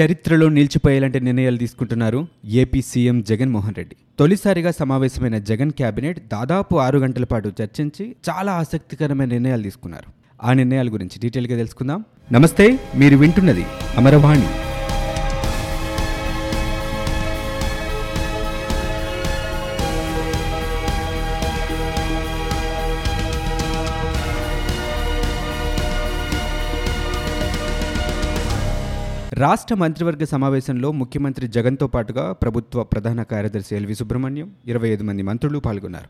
చరిత్రలో నిలిచిపోయేలాంటి నిర్ణయాలు తీసుకుంటున్నారు ఏపీ సీఎం జగన్మోహన్ రెడ్డి. తొలిసారిగా సమావేశమైన జగన్ కేబినెట్ దాదాపు ఆరు గంటల పాటు చర్చించి చాలా ఆసక్తికరమైన నిర్ణయాలు తీసుకున్నారు. ఆ నిర్ణయాల గురించి డీటెయిల్గా తెలుసుకుందాం. నమస్తే మీరు వింటున్నది అమరవాణి. రాష్ట్ర మంత్రివర్గ సమావేశంలో ముఖ్యమంత్రి జగన్తో పాటుగా ప్రభుత్వ ప్రధాన కార్యదర్శి ఎల్వి సుబ్రహ్మణ్యం ఇరవై ఐదు మంది మంత్రులు పాల్గొన్నారు.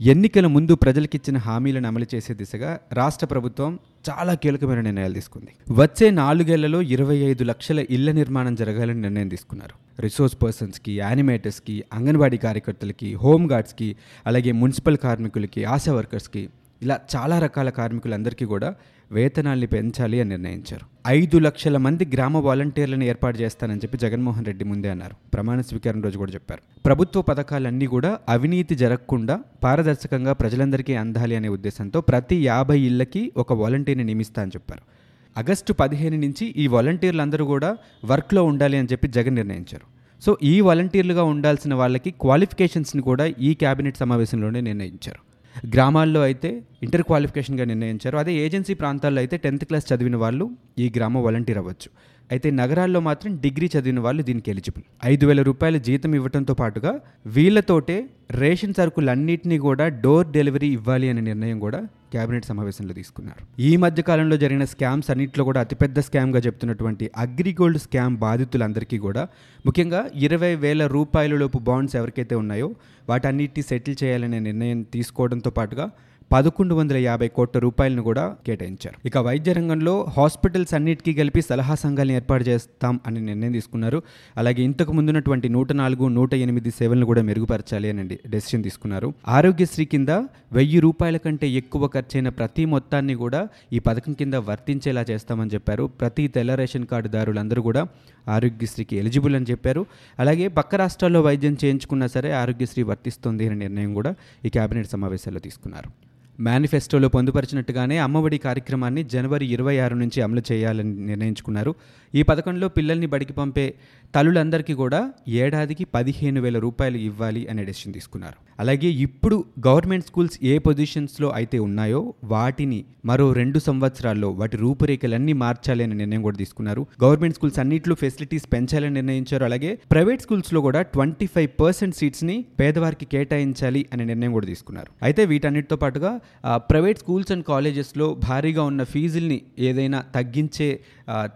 ఎన్నికల ముందు ప్రజలకిచ్చిన హామీలను అమలు చేసే దిశగా రాష్ట్ర ప్రభుత్వం చాలా కీలకమైన నిర్ణయాలు తీసుకుంది. వచ్చే నాలుగేళ్ళలో ఇరవై ఐదు లక్షల ఇళ్ళ నిర్మాణం జరగాలని నిర్ణయం తీసుకున్నారు. రిసోర్స్ పర్సన్స్కి యానిమేటర్స్కి అంగన్వాడీ కార్యకర్తలకి హోమ్ గార్డ్స్కి అలాగే మున్సిపల్ కార్మికులకి ఆశా వర్కర్స్కి ఇలా చాలా రకాల కార్మికులందరికీ కూడా వేతనాల్ని పెంచాలి అని నిర్ణయించారు. ఐదు లక్షల మంది గ్రామ వాలంటీర్లను ఏర్పాటు చేస్తానని చెప్పి జగన్మోహన్ రెడ్డి ముందే అన్నారు. ప్రమాణ స్వీకారం రోజు కూడా చెప్పారు. ప్రభుత్వ పథకాలన్నీ కూడా అవినీతి జరగకుండా పారదర్శకంగా ప్రజలందరికీ అందాలి అనే ఉద్దేశంతో ప్రతి యాభై ఇళ్ళకి ఒక వాలంటీర్ని నియమిస్తా అని చెప్పారు. ఆగస్టు పదిహేను నుంచి ఈ వాలంటీర్లందరూ కూడా వర్క్లో ఉండాలి అని చెప్పి జగన్ నిర్ణయించారు. సో ఈ వాలంటీర్లుగా ఉండాల్సిన వాళ్ళకి క్వాలిఫికేషన్స్ని కూడా ఈ కేబినెట్ సమావేశంలోనే నిర్ణయించారు. గ్రామాల్లో అయితే ఇంటర్ క్వాలిఫికేషన్గా నిర్ణయించారు. అదే ఏజెన్సీ ప్రాంతాల్లో అయితే టెన్త్ క్లాస్ చదివిన వాళ్ళు ఈ గ్రామ వాలంటీర్ అవ్వచ్చు. అయితే నగరాల్లో మాత్రం డిగ్రీ చదివిన వాళ్ళు దీనికి ఎలిజిబుల్. ఐదు వేల రూపాయల జీతం ఇవ్వడంతో పాటుగా వీళ్ళతోటే రేషన్ సరుకులన్నింటినీ కూడా డోర్ డెలివరీ ఇవ్వాలి అనే నిర్ణయం కూడా కేబినెట్ సమావేశంలో తీసుకున్నారు. ఈ మధ్య కాలంలో జరిగిన స్కామ్స్ అన్నింటిలో కూడా అతిపెద్ద స్కామ్గా చెప్తున్నటువంటి అగ్రిగోల్డ్ స్కామ్ బాధితులందరికీ కూడా ముఖ్యంగా ఇరవై వేల రూపాయల లోపు బాండ్స్ ఎవరికైతే ఉన్నాయో వాటన్నిటిని సెటిల్ చేయాలనే నిర్ణయం తీసుకోవడంతో పాటుగా పదకొండు వందల యాభై కోట్ల రూపాయలను కూడా కేటాయించారు. ఇక వైద్య రంగంలో హాస్పిటల్స్ అన్నిటికీ కలిపి సలహా సంఘాలను ఏర్పాటు చేస్తాం అని నిర్ణయం తీసుకున్నారు. అలాగే ఇంతకు ముందున్నటువంటి నూట నాలుగు నూట ఎనిమిది సేవలను కూడా మెరుగుపరచాలి అని డెసిషన్ తీసుకున్నారు. ఆరోగ్యశ్రీ కింద వెయ్యి రూపాయల కంటే ఎక్కువ ఖర్చైన ప్రతి మొత్తాన్ని కూడా ఈ పథకం కింద వర్తించేలా చేస్తామని చెప్పారు. ప్రతి తెల్ల రేషన్ కార్డుదారులందరూ కూడా ఆరోగ్యశ్రీకి ఎలిజిబుల్ అని చెప్పారు. అలాగే పక్క రాష్ట్రాల్లో వైద్యం చేయించుకున్నా సరే ఆరోగ్యశ్రీ వర్తిస్తుంది అనే నిర్ణయం కూడా ఈ కేబినెట్ సమావేశాల్లో తీసుకున్నారు. మేనిఫెస్టోలో పొందుపరిచినట్టుగానే అమ్మఒడి కార్యక్రమాన్ని జనవరి ఇరవై ఆరు నుంచి అమలు చేయాలని నిర్ణయించుకున్నారు. ఈ పథకంలో పిల్లల్ని బడికి పంపే తల్లులందరికీ కూడా ఏడాదికి పదిహేను వేల రూపాయలు ఇవ్వాలి అనే డెసిషన్ తీసుకున్నారు. అలాగే ఇప్పుడు గవర్నమెంట్ స్కూల్స్ ఏ పొజిషన్స్లో అయితే ఉన్నాయో వాటిని మరో రెండు సంవత్సరాల్లో వాటి రూపురేఖలన్నీ మార్చాలి అనే నిర్ణయం కూడా తీసుకున్నారు. గవర్నమెంట్ స్కూల్స్ అన్నింటిలో ఫెసిలిటీస్ పెంచాలని నిర్ణయించారు. అలాగే ప్రైవేట్ స్కూల్స్లో కూడా ట్వంటీ ఫైవ్ పర్సెంట్ సీట్స్ని పేదవారికి కేటాయించాలి అనే నిర్ణయం కూడా తీసుకున్నారు. అయితే వీటన్నిటితో పాటుగా ప్రైవేట్ స్కూల్స్ అండ్ కాలేజెస్లో భారీగా ఉన్న ఫీజుల్ని ఏదైనా తగ్గించే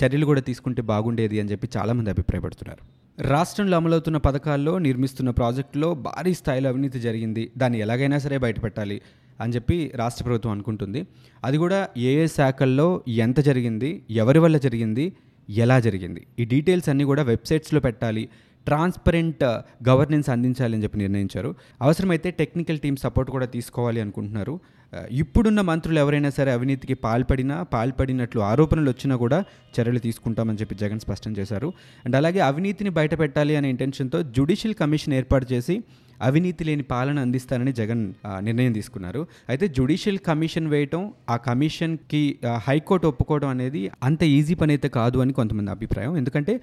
చర్యలు కూడా తీసుకుంటే బాగుండేది అని చెప్పి చాలామంది అభిప్రాయపడుతున్నారు. రాష్ట్రంలో అమలవుతున్న పథకాల్లో నిర్మిస్తున్న ప్రాజెక్టులో భారీ స్థాయిలో అవినీతి జరిగింది. దాన్ని ఎలాగైనా సరే బయటపెట్టాలి అని చెప్పి రాష్ట్ర ప్రభుత్వం అనుకుంటుంది. అది కూడా ఏ ఏ శాఖల్లో ఎంత జరిగింది ఎవరి వల్ల జరిగింది ఎలా జరిగింది? ఈ డీటెయిల్స్ అన్నీ కూడా వెబ్సైట్స్లో పెట్టాలి. ట్రాన్స్పరెంట్ uh, గవర్నెన్స్ అందించాలని చెప్పి నిర్ణయించారు. అవసరమైతే టెక్నికల్ టీమ్ సపోర్ట్ కూడా తీసుకోవాలి అనుకుంటున్నారు. Uh, ఇప్పుడున్న మంత్రులు ఎవరైనా సరే అవినీతికి పాల్పడినా పాల్పడినట్లు ఆరోపణలు వచ్చినా కూడా చర్యలు తీసుకుంటామని చెప్పి జగన్ స్పష్టం చేశారు. అండ్ అలాగే అవినీతిని బయటపెట్టాలి అనే ఇంటెన్షన్తో జ్యుడిషియల్ కమిషన్ ఏర్పాటు చేసి అవినీతి లేని పాలన అందిస్తానని జగన్ నిర్ణయం తీసుకున్నారు. అయితే జ్యుడిషియల్ కమిషన్ వేయటం ఆ కమిషన్కి హైకోర్టు ఒప్పుకోవడం అనేది అంత ఈజీ పని అయితే కాదు అని కొంతమంది అభిప్రాయం. ఎందుకంటే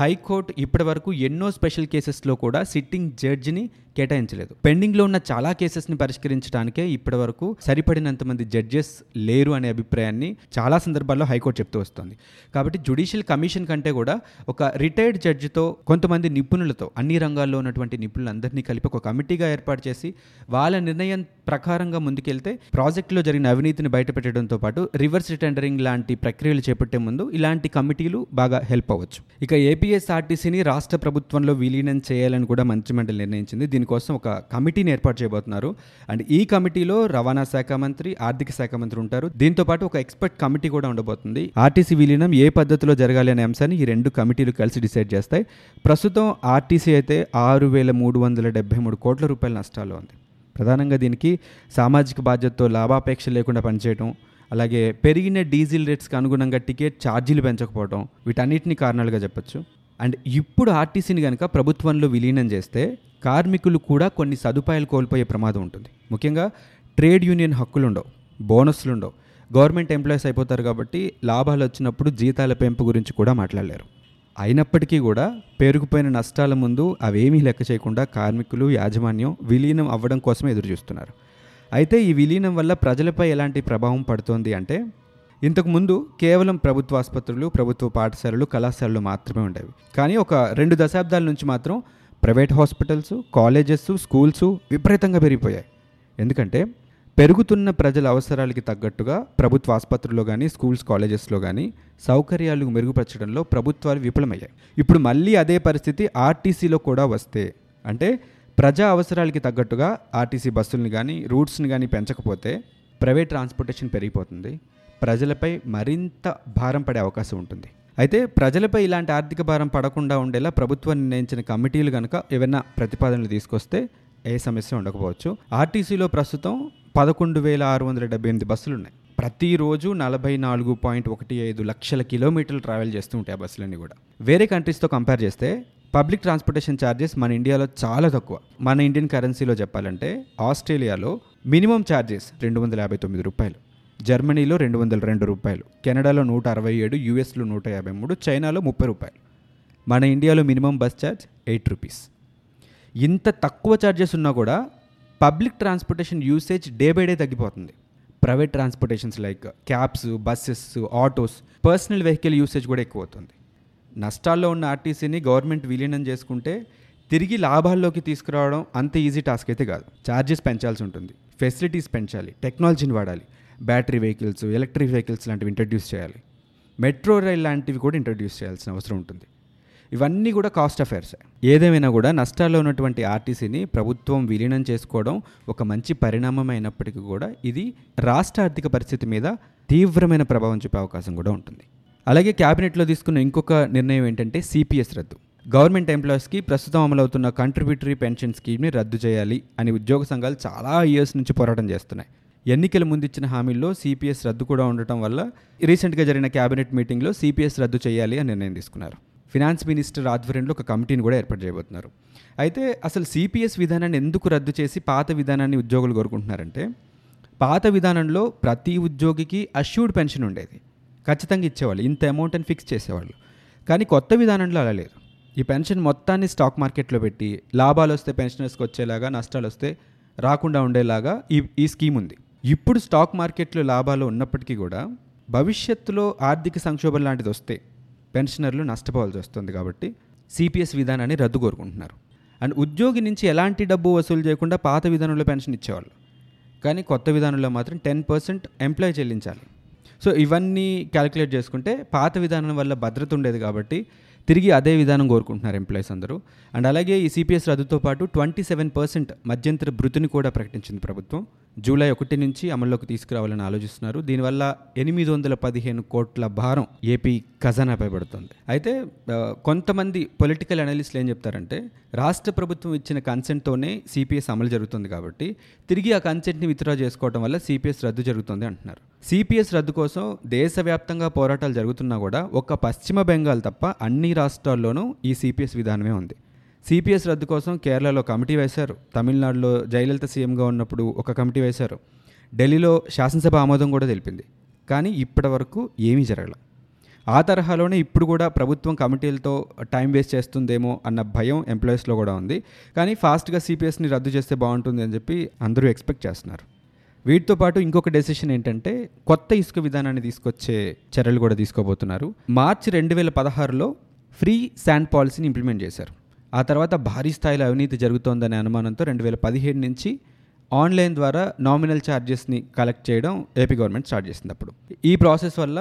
హైకోర్టు ఇప్పటి వరకు ఎన్నో స్పెషల్ కేసెస్లో కూడా సిట్టింగ్ జడ్జిని కేటాయించలేదు. పెండింగ్లో ఉన్న చాలా కేసెస్ని పరిష్కరించడానికే ఇప్పటి వరకు సరిపడినంత మంది జడ్జెస్ లేరు అనే అభిప్రాయాన్ని చాలా సందర్భాల్లో హైకోర్టు చెప్తూ వస్తుంది. కాబట్టి జుడిషియల్ కమిషన్ కంటే కూడా ఒక రిటైర్డ్ జడ్జితో కొంతమంది నిపుణులతో అన్ని రంగాల్లో ఉన్నటువంటి నిపుణులందరినీ కలిపి ఒక కమిటీగా ఏర్పాటు చేసి వాళ్ళ నిర్ణయం ప్రకారంగా ముందుకెళ్తే ప్రాజెక్టులో జరిగిన అవినీతిని బయటపెట్టడంతో పాటు రివర్స్ టెండరింగ్ లాంటి ప్రక్రియలు చేపట్టే ముందు ఇలాంటి కమిటీలు బాగా హెల్ప్ అవ్వచ్చు. ఇక ఏపీఎస్ఆర్టీసీని రాష్ట్ర ప్రభుత్వంలో విలీనం చేయాలని కూడా మంత్రిమండలి నిర్ణయించింది. దీనికోసం ఒక కమిటీని ఏర్పాటు చేయబోతున్నారు. అండ్ ఈ కమిటీలో రవాణా శాఖ మంత్రి ఆర్థిక శాఖ మంత్రి ఉంటారు. దీంతో పాటు ఒక ఎక్స్పర్ట్ కమిటీ కూడా ఉండబోతుంది. ఆర్టీసీ విలీనం ఏ పద్ధతిలో జరగాలి అనే అంశాన్ని ఈ రెండు కమిటీలు కలిసి డిసైడ్ చేస్తాయి. ప్రస్తుతం ఆర్టీసీ అయితే ఆరు వేల మూడు వందల డెబ్బై మూడు కోట్ల రూపాయల నష్టాల్లో ఉంది. ప్రధానంగా దీనికి సామాజిక బాధ్యతతో లాభాపేక్ష లేకుండా పనిచేయడం అలాగే పెరిగిన డీజిల్ రేట్స్కి అనుగుణంగా టికెట్ ఛార్జీలు పెంచకపోవడం వీటన్నిటిని కారణాలుగా చెప్పొచ్చు. అండ్ ఇప్పుడు ఆర్టీసీని కనుక ప్రభుత్వంలో విలీనం చేస్తే కార్మికులు కూడా కొన్ని సదుపాయాలు కోల్పోయే ప్రమాదం ఉంటుంది. ముఖ్యంగా ట్రేడ్ యూనియన్ హక్కులు ఉండవు బోనస్లు ఉండవు గవర్నమెంట్ ఎంప్లాయీస్ అయిపోతారు కాబట్టి లాభాలు వచ్చినప్పుడు జీతాల పెంపు గురించి కూడా మాట్లాడలేరు. అయినప్పటికీ కూడా పేరుకుపోయిన నష్టాల ముందు అవేమీ లెక్క చేయకుండా కార్మికులు యాజమాన్యం విలీనం అవ్వడం కోసం ఎదురు చూస్తున్నారు అయితే ఈ విలీనం వల్ల ప్రజలపై ఎలాంటి ప్రభావం పడుతోంది అంటే ఇంతకుముందు కేవలం ప్రభుత్వ ఆసుపత్రులు ప్రభుత్వ పాఠశాలలు కళాశాలలు మాత్రమే ఉండేవి. కానీ ఒక రెండు దశాబ్దాల నుంచి మాత్రం ప్రైవేట్ హాస్పిటల్స్ కాలేజెస్ స్కూల్స్ విపరీతంగా పెరిగిపోయాయి. ఎందుకంటే పెరుగుతున్న ప్రజల అవసరాలకి తగ్గట్టుగా ప్రభుత్వ ఆసుపత్రుల్లో కానీ స్కూల్స్ కాలేజెస్లో కానీ సౌకర్యాలు మెరుగుపరచడంలో ప్రభుత్వాలు విఫలమయ్యాయి. ఇప్పుడు మళ్ళీ అదే పరిస్థితి ఆర్టీసీలో కూడా వస్తే అంటే ప్రజా అవసరాలకి తగ్గట్టుగా ఆర్టీసీ బస్సుల్ని కానీ రూట్స్ని కానీ పెంచకపోతే ప్రైవేట్ ట్రాన్స్పోర్టేషన్ పెరిగిపోతుంది. ప్రజలపై మరింత భారం పడే అవకాశం ఉంటుంది. అయితే ప్రజలపై ఇలాంటి ఆర్థిక భారం పడకుండా ఉండేలా ప్రభుత్వం నిర్ణయించిన కమిటీలు కనుక ఏవైనా ప్రతిపాదనలు తీసుకొస్తే ఏ సమస్య ఉండకపోవచ్చు. ఆర్టీసీలో ప్రస్తుతం పదకొండు వేల ఆరు వందల డెబ్బై ఎనిమిది బస్సులు ఉన్నాయి. ప్రతిరోజు నలభై నాలుగు పాయింట్ ఒకటి ఐదు లక్షల కిలోమీటర్లు ట్రావెల్ చేస్తూ ఉంటాయి ఆ బస్సులన్నీ కూడా. వేరే కంట్రీస్తో కంపేర్ చేస్తే పబ్లిక్ ట్రాన్స్పోర్టేషన్ ఛార్జెస్ మన ఇండియాలో చాలా తక్కువ. మన ఇండియన్ కరెన్సీలో చెప్పాలంటే ఆస్ట్రేలియాలో మినిమం ఛార్జెస్ రెండు వందల యాభై తొమ్మిది రూపాయలు. జర్మనీలో రెండు వందల రెండు రూపాయలు కెనడాలో నూట అరవై ఏడు యూఎస్లో నూట యాభై మూడు చైనాలో ముప్పై రూపాయలు. మన ఇండియాలో minimum bus charge eight rupees. ఇంత తక్కువ ఛార్జెస్ ఉన్నా కూడా public transportation usage day by day తగ్గిపోతుంది. Private transportations like cabs buses autos personal vehicle usage కూడా ఎక్కువ అవుతుంది నష్టాల్లో ఉన్న ఆర్టీసీని గవర్నమెంట్ విలీనం చేసుకుంటే తిరిగి లాభాల్లోకి తీసుకురావడం అంత ఈజీ టాస్క్ అయితే కాదు. ఛార్జెస్ పెంచాల్సి ఉంటుంది. ఫెసిలిటీస్ పెంచాలి. టెక్నాలజీని వాడాలి. బ్యాటరీ వెహికల్స్ ఎలక్ట్రిక్ వెహికల్స్ లాంటివి ఇంట్రడ్యూస్ చేయాలి. మెట్రో రైల్ లాంటివి కూడా ఇంట్రడ్యూస్ చేయాల్సిన అవసరం ఉంటుంది. ఇవన్నీ కూడా కాస్ట్ అఫైర్స్ ఏదేమైనా కూడా నష్టాల్లో ఉన్నటువంటి ఆర్టీసీని ప్రభుత్వం విలీనం చేసుకోవడం ఒక మంచి పరిణామం అయినప్పటికీ కూడా ఇది రాష్ట్ర ఆర్థిక పరిస్థితి మీద తీవ్రమైన ప్రభావం చూపే అవకాశం కూడా ఉంటుంది. అలాగే క్యాబినెట్లో తీసుకున్న ఇంకొక నిర్ణయం ఏంటంటే సిపిఎస్ రద్దు. గవర్నమెంట్ ఎంప్లాయీస్కి ప్రస్తుతం అమలవుతున్న కంట్రిబ్యూటరీ పెన్షన్ స్కీమ్ని రద్దు చేయాలి అని ఉద్యోగ సంఘాలు చాలా ఇయర్స్ నుంచి పోరాటం చేస్తున్నాయి. ఎన్నికల ముందు ఇచ్చిన హామీల్లో సిపిఎస్ రద్దు కూడా ఉండటం వల్ల రీసెంట్గా జరిగిన క్యాబినెట్ మీటింగ్లో సిపిఎస్ రద్దు చేయాలి అని నిర్ణయం తీసుకున్నారు. ఫినాన్స్ మినిస్టర్ ఆధ్వర్యంలో ఒక కమిటీని కూడా ఏర్పాటు చేయబోతున్నారు. అయితే అసలు సిపిఎస్ విధానాన్ని ఎందుకు రద్దు చేసి పాత విధానాన్ని ఉద్యోగులు కోరుకుంటున్నారంటే పాత విధానంలో ప్రతి ఉద్యోగికి అష్యూర్డ్ పెన్షన్ ఉండేది. ఖచ్చితంగా ఇచ్చేవాళ్ళు ఇంత అమౌంట్ అని ఫిక్స్ చేసేవాళ్ళు. కానీ కొత్త విధానంలో అలా లేదు. ఈ పెన్షన్ మొత్తాన్ని స్టాక్ మార్కెట్లో పెట్టి లాభాలు వస్తే పెన్షనర్స్కి వచ్చేలాగా నష్టాలు వస్తే రాకుండా ఉండేలాగా ఈ ఈ స్కీమ్ ఉంది. ఇప్పుడు స్టాక్ మార్కెట్లో లాభాలు ఉన్నప్పటికీ కూడా భవిష్యత్తులో ఆర్థిక సంక్షోభం లాంటిది వస్తే పెన్షనర్లు నష్టపోవాల్సి వస్తుంది కాబట్టి సిపిఎస్ విధానాన్ని రద్దు కోరుకుంటున్నారు. అండ్ ఉద్యోగి నుంచి ఎలాంటి డబ్బు వసూలు చేయకుండా పాత విధానంలో పెన్షన్ ఇచ్చేవాళ్ళు. కానీ కొత్త విధానంలో మాత్రం టెన్ పర్సెంట్ ఎంప్లాయ్ చెల్లించాలి. సో ఇవన్నీ క్యాలిక్యులేట్ చేసుకుంటే పాత విధానం వల్ల భద్రత ఉండేది కాబట్టి తిరిగి అదే విధానం కోరుకుంటున్నారు ఎంప్లాయీస్ అందరూ. అండ్ అలాగే ఈ సిపిఎస్ రద్దుతో పాటు ట్వంటీ సెవెన్ పర్సెంట్ మధ్యంతర భృతిని కూడా ప్రకటించింది ప్రభుత్వం. జూలై ఒకటి నుంచి అమల్లోకి తీసుకురావాలని ఆలోచిస్తున్నారు. దీనివల్ల ఎనిమిది వందల పదిహేను కోట్ల భారం ఏపీ ఖజానాపై పడుతుంది. అయితే కొంతమంది పొలిటికల్ అనలిస్టులు ఏం చెప్తారంటే రాష్ట్ర ప్రభుత్వం ఇచ్చిన కన్సెంట్తోనే సిపిఎస్ అమలు జరుగుతుంది కాబట్టి తిరిగి ఆ కన్సెంట్ని విత్డ్రా చేసుకోవడం వల్ల సిపిఎస్ రద్దు జరుగుతుంది అంటున్నారు. సిపిఎస్ రద్దు కోసం దేశవ్యాప్తంగా పోరాటాలు జరుగుతున్నా కూడా ఒక్క పశ్చిమ బెంగాల్ తప్ప అన్ని రాష్ట్రాల్లోనూ ఈ సిపిఎస్ విధానమే ఉంది. సిపిఎస్ రద్దు కోసం కేరళలో కమిటీ వేశారు. తమిళనాడులో జయలలిత సీఎంగా ఉన్నప్పుడు ఒక కమిటీ వేశారు. ఢిల్లీలో శాసనసభ ఆమోదం కూడా తెలిపింది. కానీ ఇప్పటి వరకు ఏమీ జరగల. ఆ తరహాలోనే ఇప్పుడు కూడా ప్రభుత్వం కమిటీలతో టైం వేస్ట్ చేస్తుందేమో అన్న భయం ఎంప్లాయీస్లో కూడా ఉంది. కానీ ఫాస్ట్గా సిపిఎస్ని రద్దు చేస్తే బాగుంటుంది అని చెప్పి అందరూ ఎక్స్పెక్ట్ చేస్తున్నారు. వీటితో పాటు ఇంకొక డెసిషన్ ఏంటంటే కొత్త ఇసుక విధానాన్ని తీసుకొచ్చే చర్యలు కూడా తీసుకోబోతున్నారు. మార్చి రెండు వేల పదహారులో ఫ్రీ శాండ్ పాలసీని ఇంప్లిమెంట్ చేశారు. ఆ తర్వాత భారీ స్థాయిలో అవినీతి జరుగుతోందనే అనుమానంతో రెండు వేల పదిహేడు నుంచి ఆన్లైన్ ద్వారా నామినల్ ఛార్జెస్ని కలెక్ట్ చేయడం ఏపీ గవర్నమెంట్ స్టార్ట్ చేసింది అప్పుడు. ఈ ప్రాసెస్ వల్ల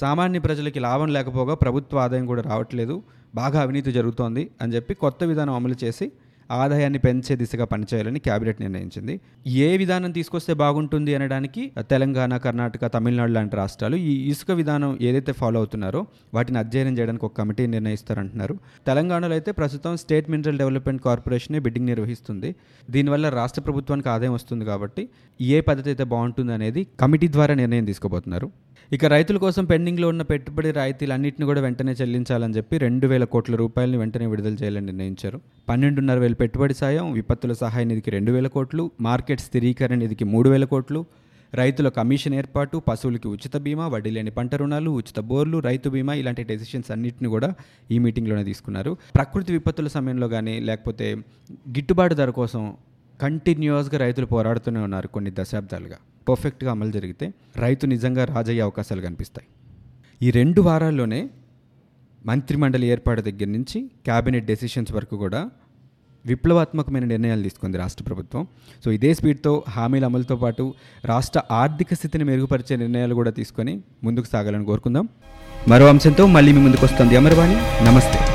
సామాన్య ప్రజలకి లాభం లేకపోగా ప్రభుత్వ ఆదాయం కూడా రావట్లేదు బాగా అవినీతి జరుగుతోంది అని చెప్పి కొత్త విధానం అమలు చేసి ఆదాయాన్ని పెంచే దిశగా పనిచేయాలని కేబినెట్ నిర్ణయించింది. ఏ విధానం తీసుకొస్తే బాగుంటుంది అనడానికి తెలంగాణ కర్ణాటక తమిళనాడు లాంటి రాష్ట్రాలు ఈ ఇసుక విధానం ఏదైతే ఫాలో అవుతున్నారో వాటిని అధ్యయనం చేయడానికి ఒక కమిటీ నిర్ణయిస్తారంటున్నారు. తెలంగాణలో అయితే ప్రస్తుతం స్టేట్ మినరల్ డెవలప్మెంట్ కార్పొరేషనే బిడ్డింగ్ నిర్వహిస్తుంది. దీనివల్ల రాష్ట్ర ప్రభుత్వానికి ఆదాయం వస్తుంది కాబట్టి ఏ పద్ధతి అయితే బాగుంటుంది అనేది కమిటీ ద్వారా నిర్ణయం తీసుకోబోతున్నారు. ఇక రైతుల కోసం పెండింగ్లో ఉన్న పెట్టుబడి రాయితీలన్నింటిని కూడా వెంటనే చెల్లించాలని చెప్పి రెండు వేల కోట్ల రూపాయలని వెంటనే విడుదల చేయాలని నిర్ణయించారు. పన్నెండున్నర వేల పెట్టుబడి సాయం విపత్తుల సహాయ నిధికి రెండు వేల కోట్లు మార్కెట్ స్థిరీకరణ నిధికి మూడు వేల కోట్లు రైతుల కమిషన్ ఏర్పాటు పశువులకి ఉచిత బీమా వడ్డీ లేని పంట రుణాలు ఉచిత బోర్లు రైతు బీమా ఇలాంటి డెసిషన్స్ అన్నింటిని కూడా ఈ మీటింగ్లోనే తీసుకున్నారు. ప్రకృతి విపత్తుల సమయంలో కానీ లేకపోతే గిట్టుబాటు ధర కోసం కంటిన్యూస్గా రైతులు పోరాడుతూనే ఉన్నారు కొన్ని దశాబ్దాలుగా. పర్ఫెక్ట్గా అమలు జరిగితే రైతు నిజంగా రాజయ్యే అవకాశాలు కనిపిస్తాయి. ఈ రెండు వారాల్లోనే మంత్రిమండలి ఏర్పాటు దగ్గర నుంచి క్యాబినెట్ డెసిషన్స్ వరకు కూడా విప్లవాత్మకమైన నిర్ణయాలు తీసుకుంది రాష్ట్ర ప్రభుత్వం. సో ఇదే స్పీడ్తో హామీల అమలుతో పాటు రాష్ట్ర ఆర్థిక స్థితిని మెరుగుపరిచే నిర్ణయాలు కూడా తీసుకొని ముందుకు సాగాలని కోరుకుందాం. మరో అంశంతో మళ్ళీ మీ ముందుకు వస్తుంది అమర్వాణి. నమస్తే.